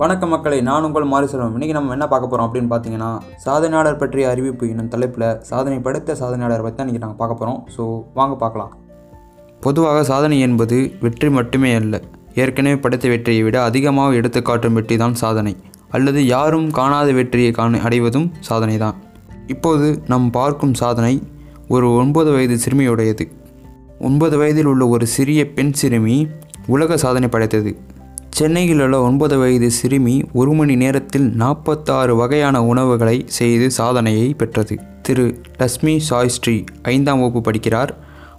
வணக்கம் மக்களை நான் உங்கள் மாரி செல்வம் இன்றைக்கி நம்ம என்ன பார்க்க போகிறோம் அப்படின்னு பார்த்தீங்கன்னா சாதனையாளர் பற்றிய அறிவிப்பு என்னும் தலைப்பில் சாதனை படைத்த சாதனையாளர் பற்றி தான் இன்றைக்கி நாங்கள் பார்க்க போகிறோம் ஸோ வாங்க பார்க்கலாம். பொதுவாக சாதனை என்பது வெற்றி மட்டுமே அல்ல. ஏற்கனவே படைத்த வெற்றியை விட அதிகமாக எடுத்துக்காட்டும் வெற்றி தான் சாதனை. அல்லது யாரும் காணாத வெற்றியை காண அடைவதும் சாதனை தான். இப்போது நாம் பார்க்கும் சாதனை ஒரு ஒன்பது வயது சிறுமியுடையது. ஒன்பது வயதில் உள்ள ஒரு சிறிய பெண் சிறுமி உலக சாதனை படைத்தது. சென்னையில் உள்ள ஒன்பது வயது சிறுமி ஒரு மணி நேரத்தில் நாற்பத்தாறு வகையான உணவுகளை செய்து சாதனையை பெற்றது. திரு. லக்ஷ்மி சாய்ஸ்ரீ ஐந்தாம் வகுப்பு படிக்கிறார்.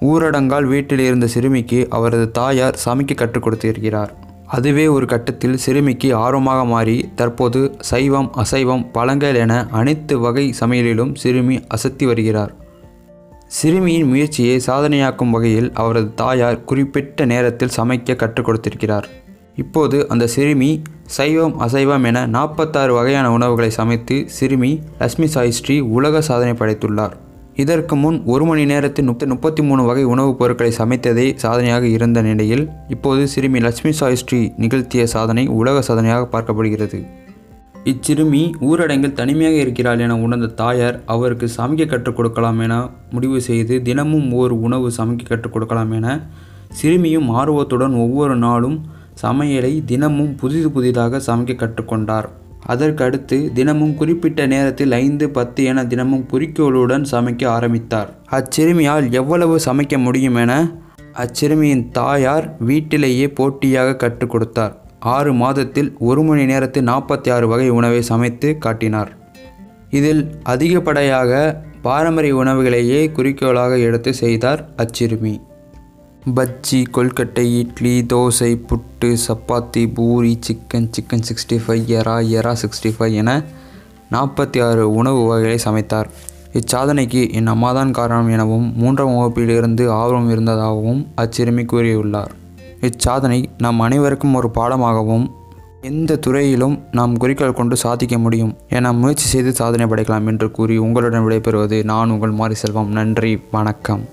ஊரடங்கால் வீட்டில் இருந்த சிறுமிக்கு அவரது தாயார் சமைக்க கற்றுக் கொடுத்திருக்கிறார். அதுவே ஒரு கட்டத்தில் சிறுமிக்கு ஆர்வமாக மாறி தற்போது சைவம் அசைவம் பழங்கள் என அனைத்து வகை சமையலிலும் சிறுமி அசத்தி வருகிறார். சிறுமியின் முயற்சியை சாதனையாக்கும் வகையில் அவரது தாயார் குறிப்பிட்ட நேரத்தில் சமைக்க கற்றுக் கொடுத்திருக்கிறார். இப்போது அந்த சிறுமி சைவம் அசைவம் என நாற்பத்தாறு வகையான உணவுகளை சமைத்து சிறுமி லக்ஷ்மி சாய்ஸ்ரீ உலக சாதனை படைத்துள்ளார். இதற்கு முன் ஒரு மணி நேரத்தில் முப்பத்தி முப்பத்தி மூணு வகை உணவுப் பொருட்களை சமைத்ததே சாதனையாக இருந்த நிலையில் இப்போது சிறுமி லட்சுமி சாய்ஸ்ரீ நிகழ்த்திய சாதனை உலக சாதனையாக பார்க்கப்படுகிறது. இச்சிறுமி ஊரடங்கில் தனிமையாக இருக்கிறாள் என உணர்ந்த தாயார் அவருக்கு சமைக்க கற்றுக் கொடுக்கலாம் என முடிவு செய்து தினமும் ஒரு உணவு சமைக்க கற்றுக் கொடுக்கலாம் என சிறுமியும் ஆர்வத்துடன் ஒவ்வொரு நாளும் சமையலை தினமும் புதிது புதிதாக சமைக்க கற்றுக்கொண்டார். அதற்கடுத்து தினமும் குறிப்பிட்ட நேரத்தில் ஐந்து பத்து என தினமும் குறிக்கோளுடன் சமைக்க ஆரம்பித்தார். அச்சிறுமியால் எவ்வளவு சமைக்க முடியும் என அச்சிறுமியின் தாயார் வீட்டிலேயே போட்டியாக கற்றுக் கொடுத்தார். ஆறு மாதத்தில் ஒரு மணி நேரத்தில் நாற்பத்தி ஆறு வகை உணவை சமைத்து காட்டினார். இதில் அதிகப்படையாக பாரம்பரிய உணவுகளையே குறிக்கோளாக எடுத்து செய்தார் அச்சிறுமி. Bajji கொல்கட்டை idli dosa puttu chapati puri chicken chicken sixty five எறா எறா சிக்ஸ்டி ஃபைவ் என நாற்பத்தி ஆறு உணவு வகைகளை சமைத்தார். இச்சாதனைக்கு என் அம்மாதான் காரணம் எனவும் மூன்றாம் வகுப்பிலிருந்து ஆர்வம் இருந்ததாகவும் அச்சிறுமி கூறியுள்ளார். இச்சாதனை நம் அனைவருக்கும் ஒரு பாடமாகவும் எந்த துறையிலும் நாம் குறிக்கோள் கொண்டு சாதிக்க முடியும் என முயற்சி செய்து சாதனை படைக்கலாம் என்று கூறி உங்களுடன் விடைபெறுவது நான் உங்கள் மாரி செல்வம் நன்றி வணக்கம்.